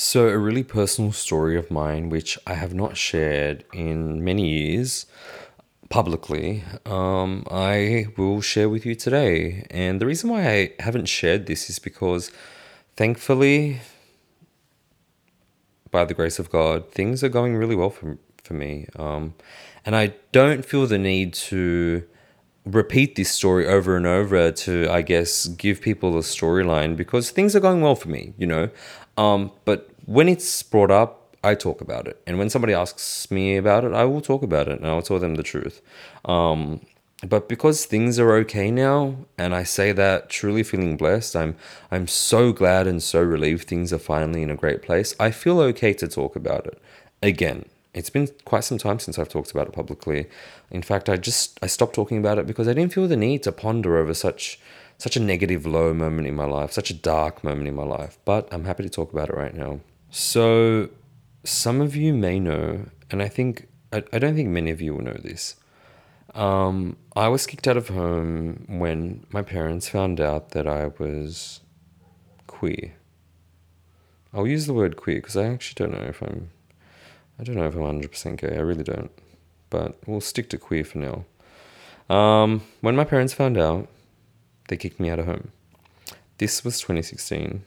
So, a really personal story of mine, which I have not shared in many years publicly, um, I will share with you today. And the reason why I haven't shared this is because thankfully, by the grace of God, things are going really well for, for me. Um, and I don't feel the need to repeat this story over and over to, I guess, give people a storyline because things are going well for me, you know. Um, but when it's brought up, I talk about it. And when somebody asks me about it, I will talk about it and I'll tell them the truth. Um, but because things are okay now, and I say that truly feeling blessed, I'm I'm so glad and so relieved things are finally in a great place. I feel okay to talk about it. Again, it's been quite some time since I've talked about it publicly. In fact, I just I stopped talking about it because I didn't feel the need to ponder over such such a negative low moment in my life, such a dark moment in my life. But I'm happy to talk about it right now. So some of you may know, and I think I, I don't think many of you will know this. Um, I was kicked out of home when my parents found out that I was queer. I'll use the word queer because I actually don't know if I'm I don't know if I'm 100% gay. I really don't. But we'll stick to queer for now. Um, when my parents found out, they kicked me out of home. This was 2016,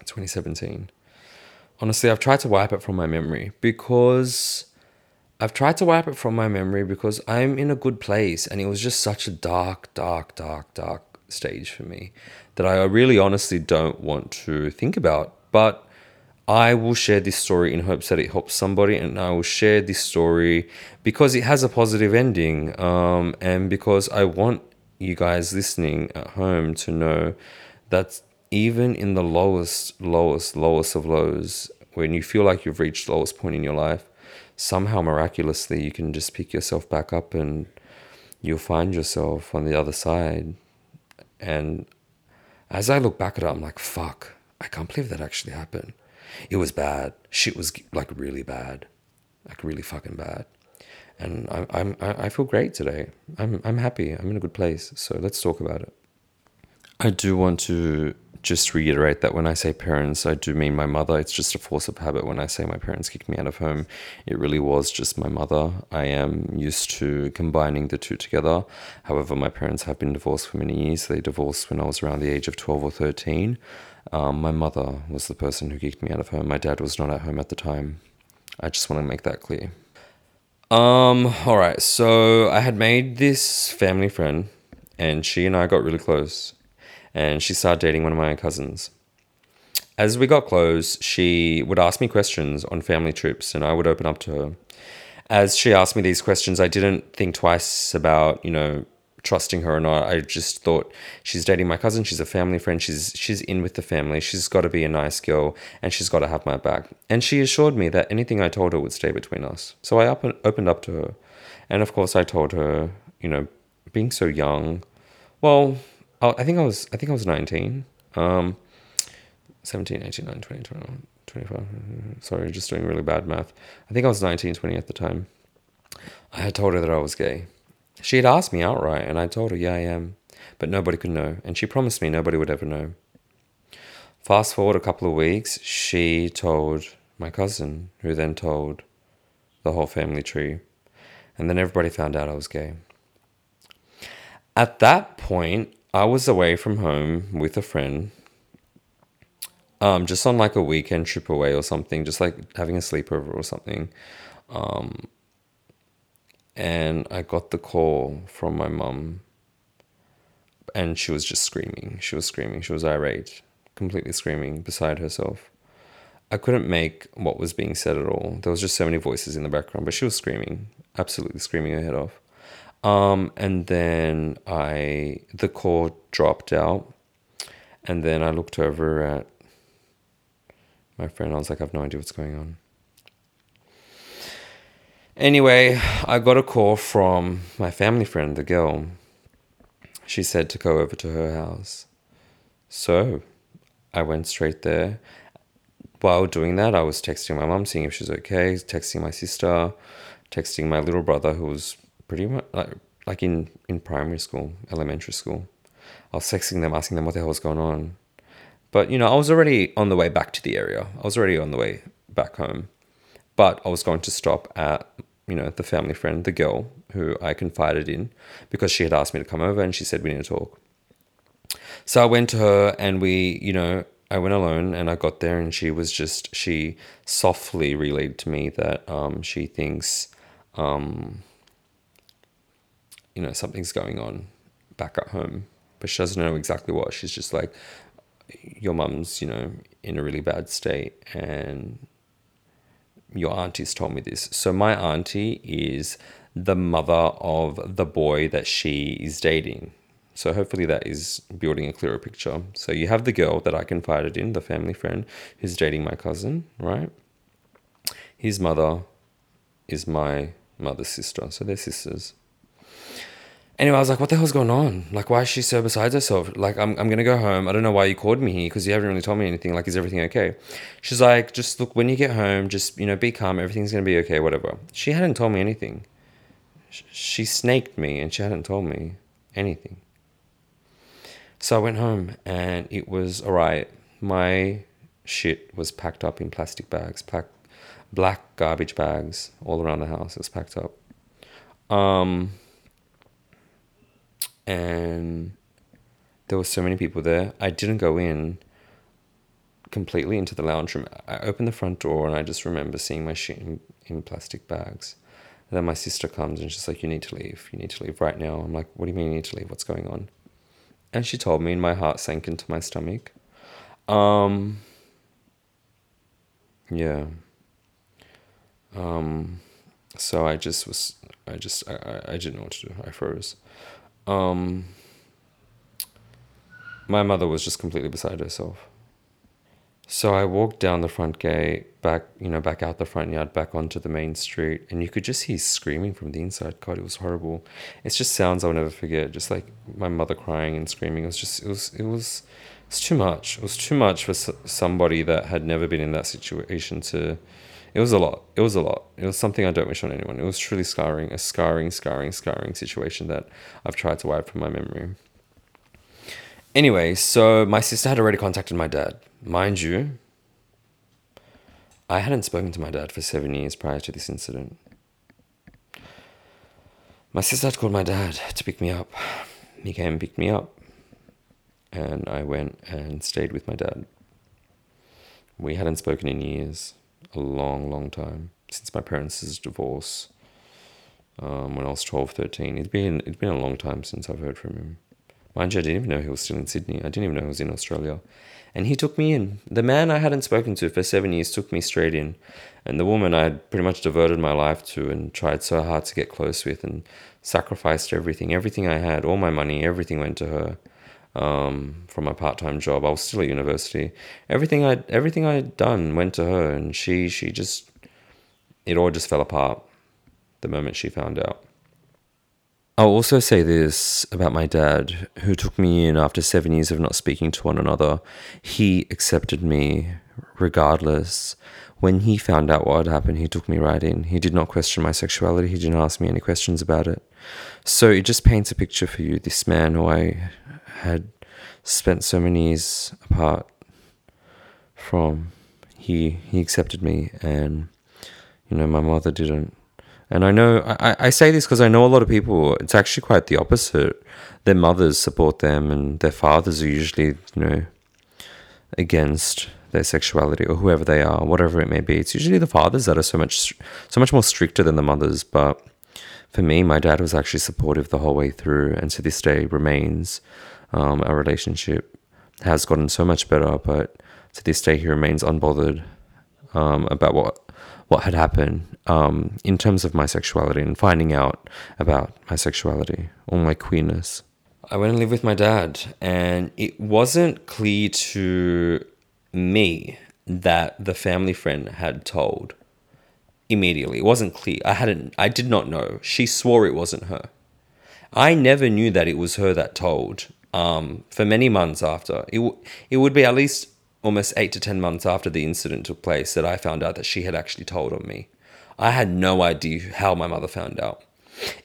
2017. Honestly, I've tried to wipe it from my memory because I've tried to wipe it from my memory because I'm in a good place and it was just such a dark, dark, dark, dark stage for me that I really honestly don't want to think about. But I will share this story in hopes that it helps somebody, and I will share this story because it has a positive ending, um, and because I want you guys listening at home to know that even in the lowest, lowest, lowest of lows, when you feel like you've reached the lowest point in your life, somehow miraculously you can just pick yourself back up and you'll find yourself on the other side. And as I look back at it, I'm like, fuck, I can't believe that actually happened it was bad. Shit was like really bad, like really fucking bad. And I, I'm I feel great today. I'm I'm happy. I'm in a good place. So let's talk about it. I do want to just reiterate that when I say parents, I do mean my mother. It's just a force of habit. When I say my parents kicked me out of home, it really was just my mother. I am used to combining the two together. However, my parents have been divorced for many years. They divorced when I was around the age of 12 or 13. Um, my mother was the person who kicked me out of home. My dad was not at home at the time. I just want to make that clear. Um, all right, so I had made this family friend, and she and I got really close, and she started dating one of my cousins. As we got close, she would ask me questions on family trips, and I would open up to her. As she asked me these questions, I didn't think twice about, you know, trusting her or not. I just thought she's dating my cousin. She's a family friend. She's she's in with the family. She's got to be a nice girl, and she's got to have my back. And she assured me that anything I told her would stay between us. So I open, opened up to her, and of course I told her, you know, being so young. Well, I think I was I think I was nineteen. Um, 17, 18, 19, 20, 21, 25. Sorry, just doing really bad math. I think I was 19, 20 at the time. I had told her that I was gay. She had asked me outright, and I told her, yeah, I am. But nobody could know, and she promised me nobody would ever know. Fast forward a couple of weeks, she told my cousin, who then told the whole family tree, and then everybody found out I was gay. At that point, I was away from home with a friend, um, just on like a weekend trip away or something, just like having a sleepover or something. Um, and I got the call from my mum, and she was just screaming. She was screaming. She was irate, completely screaming, beside herself. I couldn't make what was being said at all. There was just so many voices in the background, but she was screaming, absolutely screaming her head off. Um, and then I, the call dropped out, and then I looked over at my friend. I was like, I have no idea what's going on. Anyway, I got a call from my family friend, the girl. She said to go over to her house. So I went straight there. While doing that, I was texting my mom, seeing if she's okay, texting my sister, texting my little brother, who was pretty much like, like in, in primary school, elementary school. I was texting them, asking them what the hell was going on. But you know, I was already on the way back to the area. I was already on the way back home. But I was going to stop at, you know, the family friend, the girl who I confided in, because she had asked me to come over and she said we need to talk. So I went to her and we, you know, I went alone and I got there and she was just she softly relayed to me that um, she thinks um, you know something's going on back at home, but she doesn't know exactly what. She's just like your mum's, you know, in a really bad state and your auntie's told me this. So my auntie is the mother of the boy that she is dating. So hopefully that is building a clearer picture. So you have the girl that I confided in, the family friend who's dating my cousin, right? His mother is my mother's sister. So they're sisters. Anyway, I was like, what the hell's going on? Like, why is she so beside herself? Like, I'm, I'm going to go home. I don't know why you called me here because you haven't really told me anything. Like, is everything okay? She's like, just look, when you get home, just, you know, be calm. Everything's going to be okay, whatever. She hadn't told me anything. She snaked me and she hadn't told me anything. So I went home and it was all right. My shit was packed up in plastic bags, packed black garbage bags all around the house. It was packed up. Um, and there were so many people there. I didn't go in completely into the lounge room. I opened the front door and I just remember seeing my shit in, in plastic bags. And then my sister comes and she's like, You need to leave. You need to leave right now. I'm like, What do you mean you need to leave? What's going on? And she told me, and my heart sank into my stomach. Um, yeah. Um, so I just was, I just, I, I didn't know what to do. I froze. Um, my mother was just completely beside herself. So I walked down the front gate, back, you know, back out the front yard, back onto the main street, and you could just hear screaming from the inside. God, it was horrible. It's just sounds I'll never forget. Just like my mother crying and screaming. It was just, it was, it was, it's too much. It was too much for somebody that had never been in that situation to. It was a lot. It was a lot. It was something I don't wish on anyone. It was truly scarring, a scarring, scarring, scarring situation that I've tried to wipe from my memory. Anyway, so my sister had already contacted my dad. Mind you, I hadn't spoken to my dad for seven years prior to this incident. My sister had called my dad to pick me up. He came and picked me up. And I went and stayed with my dad. We hadn't spoken in years, a long, long time, since my parents' divorce um, when I was 12, 13. It'd been, it'd been a long time since I've heard from him. Mind you, I didn't even know he was still in Sydney. I didn't even know he was in Australia. And he took me in. The man I hadn't spoken to for seven years took me straight in. And the woman I had pretty much devoted my life to and tried so hard to get close with and sacrificed everything. Everything I had, all my money, everything went to her. Um, from my part-time job, I was still at university. Everything I everything I'd done went to her, and she she just it all just fell apart the moment she found out. I'll also say this about my dad, who took me in after seven years of not speaking to one another. He accepted me regardless. When he found out what had happened, he took me right in. He did not question my sexuality, he didn't ask me any questions about it. So it just paints a picture for you this man who I had spent so many years apart from. He, he accepted me, and you know, my mother didn't and I know, I, I say this because I know a lot of people, it's actually quite the opposite. Their mothers support them, and their fathers are usually, you know, against their sexuality or whoever they are, whatever it may be. It's usually the fathers that are so much, so much more stricter than the mothers. But for me, my dad was actually supportive the whole way through, and to this day remains. Um, our relationship has gotten so much better, but to this day, he remains unbothered um, about what what had happened um, in terms of my sexuality and finding out about my sexuality or my queerness. I went and lived with my dad, and it wasn't clear to me that the family friend had told immediately. It wasn't clear. I hadn't. I did not know. She swore it wasn't her. I never knew that it was her that told. Um, for many months after, it w- it would be at least almost eight to 10 months after the incident took place that I found out that she had actually told on me. I had no idea how my mother found out.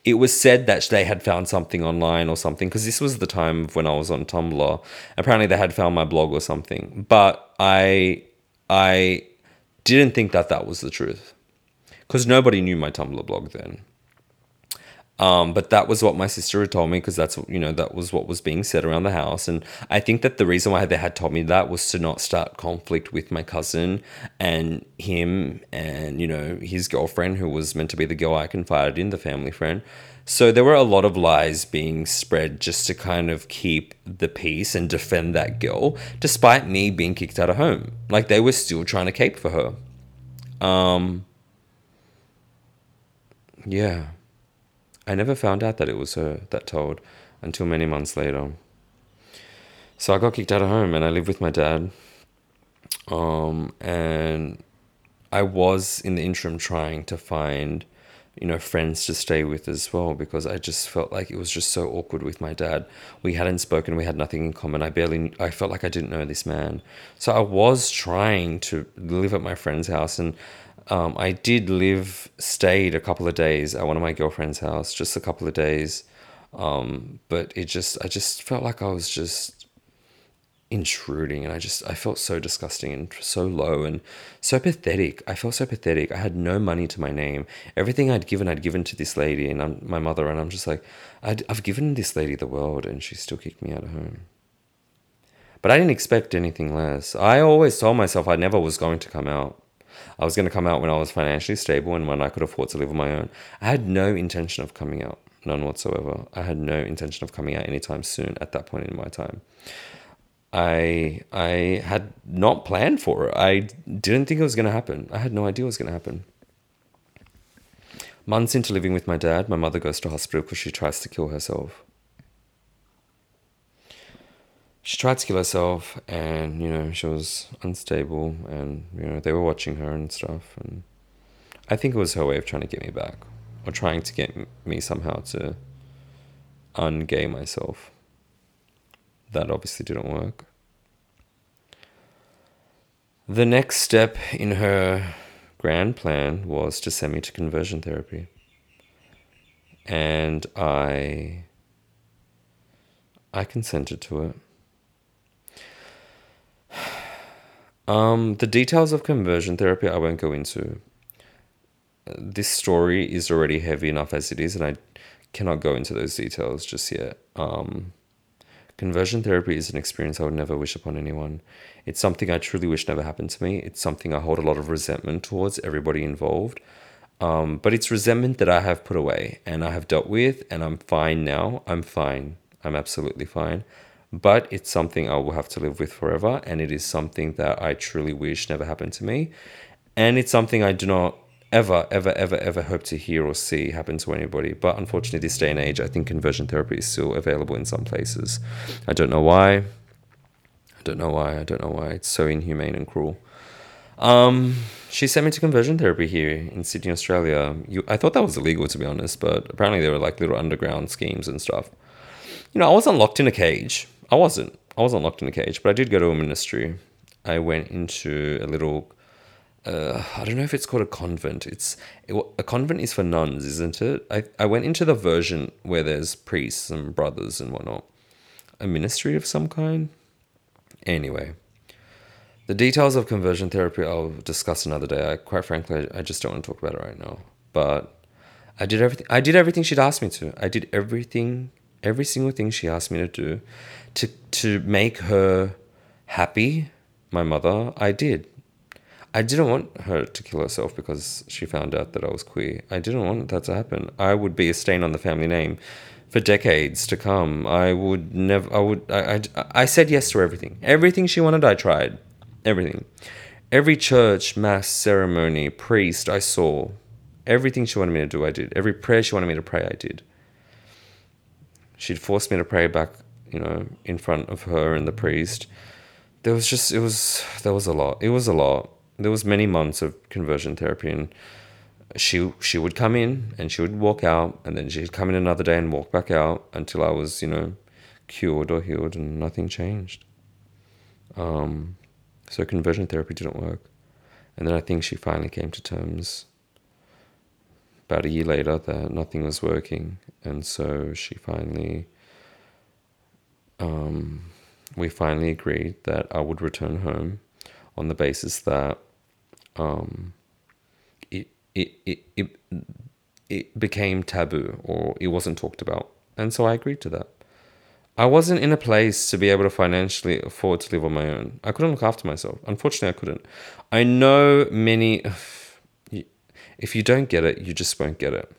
it was said that they had found something online or something because this was the time when I was on Tumblr. Apparently, they had found my blog or something, but I I didn't think that that was the truth because nobody knew my Tumblr blog then. Um, but that was what my sister had told me because that's you know that was what was being said around the house, and I think that the reason why they had told me that was to not start conflict with my cousin and him and you know his girlfriend who was meant to be the girl I confided in, the family friend. So there were a lot of lies being spread just to kind of keep the peace and defend that girl, despite me being kicked out of home. Like they were still trying to cape for her. Um, yeah. I never found out that it was her that told until many months later. So I got kicked out of home and I lived with my dad. Um, and I was in the interim trying to find, you know, friends to stay with as well because I just felt like it was just so awkward with my dad. We hadn't spoken, we had nothing in common. I barely, I felt like I didn't know this man. So I was trying to live at my friend's house and um, I did live, stayed a couple of days at one of my girlfriend's house, just a couple of days. Um, but it just, I just felt like I was just intruding and I just, I felt so disgusting and so low and so pathetic. I felt so pathetic. I had no money to my name. Everything I'd given, I'd given to this lady and I'm, my mother. And I'm just like, i I've given this lady the world and she still kicked me out of home. But I didn't expect anything less. I always told myself I never was going to come out. I was going to come out when I was financially stable and when I could afford to live on my own. I had no intention of coming out, none whatsoever. I had no intention of coming out anytime soon at that point in my time. I I had not planned for it. I didn't think it was going to happen. I had no idea it was going to happen. Months into living with my dad, my mother goes to hospital because she tries to kill herself she tried to kill herself and you know she was unstable and you know they were watching her and stuff and i think it was her way of trying to get me back or trying to get me somehow to ungay myself. That obviously didn't work. The next step in her grand plan was to send me to conversion therapy. And i i consented to it Um, the details of conversion therapy I won't go into. This story is already heavy enough as it is, and I cannot go into those details just yet. Um, conversion therapy is an experience I would never wish upon anyone. It's something I truly wish never happened to me. It's something I hold a lot of resentment towards everybody involved. Um, but it's resentment that I have put away and I have dealt with, and I'm fine now. I'm fine. I'm absolutely fine but it's something I will have to live with forever. And it is something that I truly wish never happened to me. And it's something I do not ever, ever, ever, ever hope to hear or see happen to anybody. But unfortunately, this day and age, I think conversion therapy is still available in some places. I don't know why. I don't know why. I don't know why. It's so inhumane and cruel. Um, she sent me to conversion therapy here in Sydney, Australia. You, I thought that was illegal, to be honest, but apparently there were like little underground schemes and stuff. You know, I wasn't locked in a cage. I wasn't. I wasn't locked in a cage, but I did go to a ministry. I went into a little. Uh, I don't know if it's called a convent. It's it, a convent is for nuns, isn't it? I I went into the version where there's priests and brothers and whatnot. A ministry of some kind. Anyway, the details of conversion therapy I'll discuss another day. I quite frankly I, I just don't want to talk about it right now. But I did everything. I did everything she'd asked me to. I did everything every single thing she asked me to do to to make her happy my mother i did. I didn't want her to kill herself because she found out that i was queer. I didn't want that to happen. I would be a stain on the family name for decades to come. I would never i would i i, I said yes to everything. Everything she wanted i tried. Everything. Every church mass ceremony priest i saw. Everything she wanted me to do i did. Every prayer she wanted me to pray i did she'd forced me to pray back, you know, in front of her and the priest. There was just it was there was a lot. It was a lot. There was many months of conversion therapy and she she would come in and she would walk out and then she'd come in another day and walk back out until I was, you know, cured or healed and nothing changed. Um, so conversion therapy didn't work. And then I think she finally came to terms about a year later that nothing was working, and so she finally, um, we finally agreed that I would return home, on the basis that, um, it it it it, it became taboo or it wasn't talked about, and so I agreed to that. I wasn't in a place to be able to financially afford to live on my own. I couldn't look after myself. Unfortunately, I couldn't. I know many. If you don't get it, you just won't get it.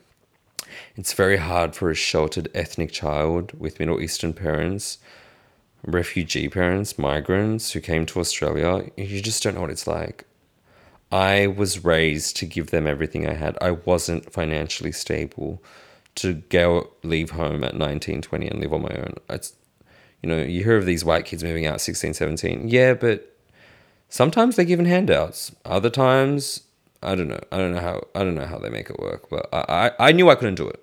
It's very hard for a sheltered ethnic child with Middle Eastern parents, refugee parents, migrants who came to Australia. You just don't know what it's like. I was raised to give them everything I had. I wasn't financially stable to go leave home at 19, 20 and live on my own. It's, you know, you hear of these white kids moving out 16, 17. Yeah, but sometimes they're given handouts. Other times, I don't know. I don't know how I don't know how they make it work, but I, I, I knew I couldn't do it.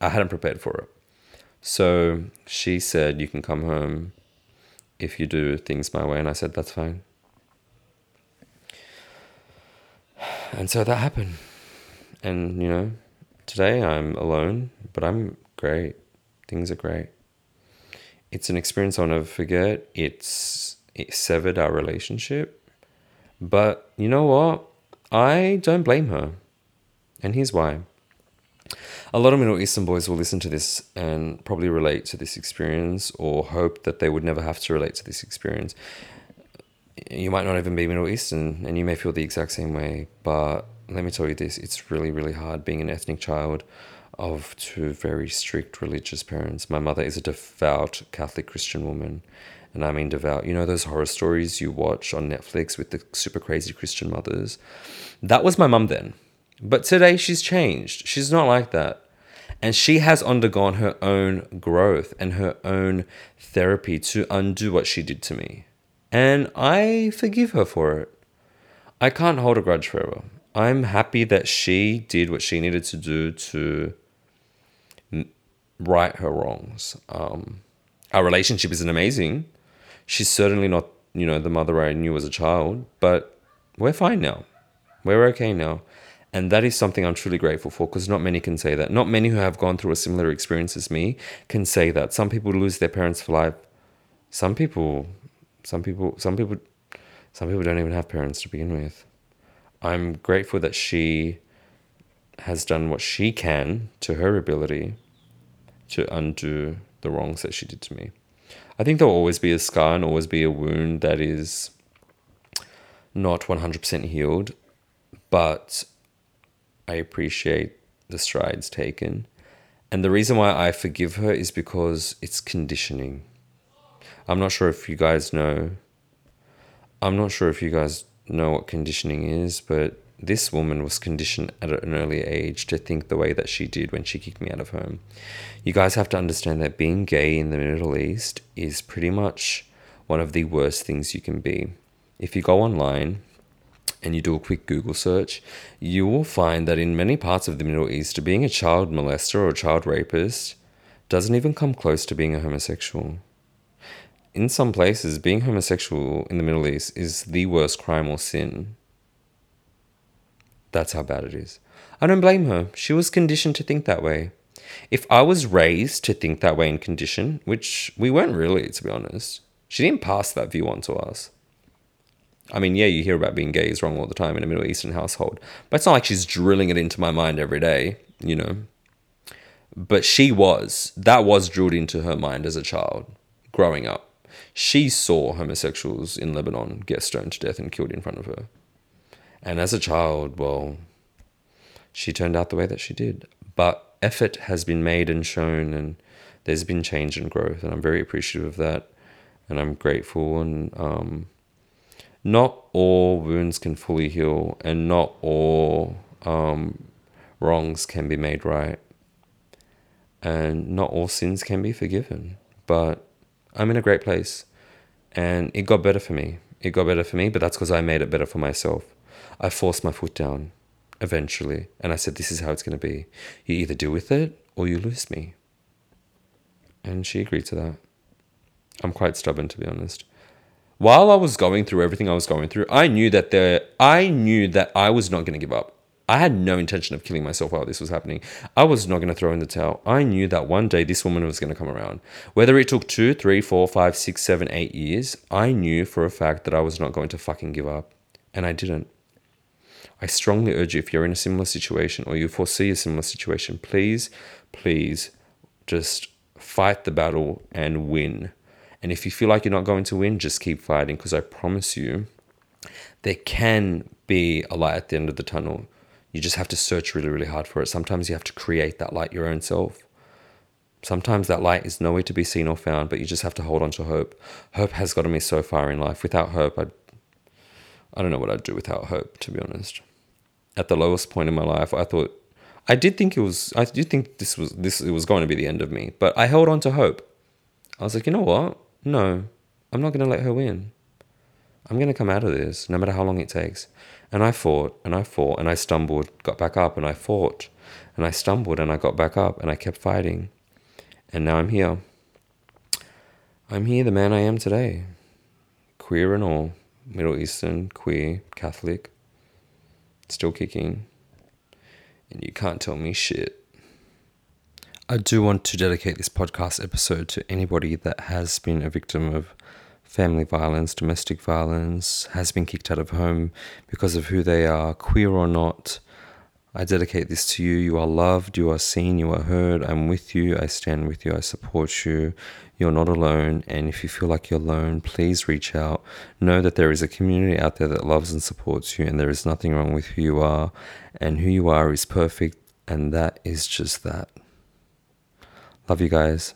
I hadn't prepared for it. So she said, You can come home if you do things my way. And I said, That's fine. And so that happened. And, you know, Today I'm alone, but I'm great. Things are great. It's an experience I'll never forget. It's it severed our relationship. But you know what? I don't blame her. And here's why. A lot of Middle Eastern boys will listen to this and probably relate to this experience or hope that they would never have to relate to this experience. You might not even be Middle Eastern and you may feel the exact same way, but let me tell you this it's really, really hard being an ethnic child of two very strict religious parents. My mother is a devout Catholic Christian woman. And I mean devout. You know those horror stories you watch on Netflix with the super crazy Christian mothers? That was my mum then. But today she's changed. She's not like that. And she has undergone her own growth and her own therapy to undo what she did to me. And I forgive her for it. I can't hold a grudge forever. I'm happy that she did what she needed to do to right her wrongs. Um, our relationship isn't amazing. She's certainly not, you know, the mother I knew as a child, but we're fine now. We're okay now. And that is something I'm truly grateful for because not many can say that. Not many who have gone through a similar experience as me can say that. Some people lose their parents for life. Some people, some people, some people, some people don't even have parents to begin with. I'm grateful that she has done what she can to her ability to undo the wrongs that she did to me. I think there'll always be a scar and always be a wound that is not 100% healed, but I appreciate the strides taken. And the reason why I forgive her is because it's conditioning. I'm not sure if you guys know. I'm not sure if you guys know what conditioning is, but this woman was conditioned at an early age to think the way that she did when she kicked me out of home. You guys have to understand that being gay in the Middle East is pretty much one of the worst things you can be. If you go online and you do a quick Google search, you will find that in many parts of the Middle East, being a child molester or child rapist doesn't even come close to being a homosexual in some places, being homosexual in the Middle East is the worst crime or sin. That's how bad it is. I don't blame her. She was conditioned to think that way. If I was raised to think that way in condition, which we weren't really, to be honest, she didn't pass that view on to us. I mean, yeah, you hear about being gay is wrong all the time in a Middle Eastern household, but it's not like she's drilling it into my mind every day, you know. But she was. That was drilled into her mind as a child growing up she saw homosexuals in Lebanon get stoned to death and killed in front of her. And as a child, well, she turned out the way that she did. But effort has been made and shown, and there's been change and growth, and I'm very appreciative of that. And I'm grateful. And um, not all wounds can fully heal, and not all um, wrongs can be made right, and not all sins can be forgiven. But I'm in a great place. And it got better for me. It got better for me, but that's because I made it better for myself. I forced my foot down eventually. And I said, This is how it's going to be. You either deal with it or you lose me. And she agreed to that. I'm quite stubborn, to be honest. While I was going through everything I was going through, I knew that there, I knew that I was not going to give up. I had no intention of killing myself while this was happening. I was not going to throw in the towel. I knew that one day this woman was going to come around. Whether it took two, three, four, five, six, seven, eight years, I knew for a fact that I was not going to fucking give up. And I didn't. I strongly urge you if you're in a similar situation or you foresee a similar situation, please, please just fight the battle and win. And if you feel like you're not going to win, just keep fighting because I promise you, there can be a light at the end of the tunnel. You just have to search really, really hard for it. Sometimes you have to create that light your own self. Sometimes that light is nowhere to be seen or found, but you just have to hold on to hope. Hope has gotten me so far in life. Without hope, I, I don't know what I'd do without hope, to be honest. At the lowest point in my life, I thought I did think it was. I did think this was this. It was going to be the end of me, but I held on to hope. I was like, you know what? No, I'm not going to let her win. I'm going to come out of this, no matter how long it takes. And I fought, and I fought, and I stumbled, got back up, and I fought, and I stumbled, and I got back up, and I kept fighting. And now I'm here. I'm here, the man I am today. Queer and all, Middle Eastern, queer, Catholic, still kicking. And you can't tell me shit. I do want to dedicate this podcast episode to anybody that has been a victim of family violence, domestic violence, has been kicked out of home because of who they are, queer or not. I dedicate this to you. You are loved, you are seen, you are heard. I'm with you, I stand with you, I support you. You're not alone. And if you feel like you're alone, please reach out. Know that there is a community out there that loves and supports you, and there is nothing wrong with who you are. And who you are is perfect, and that is just that. Love you guys.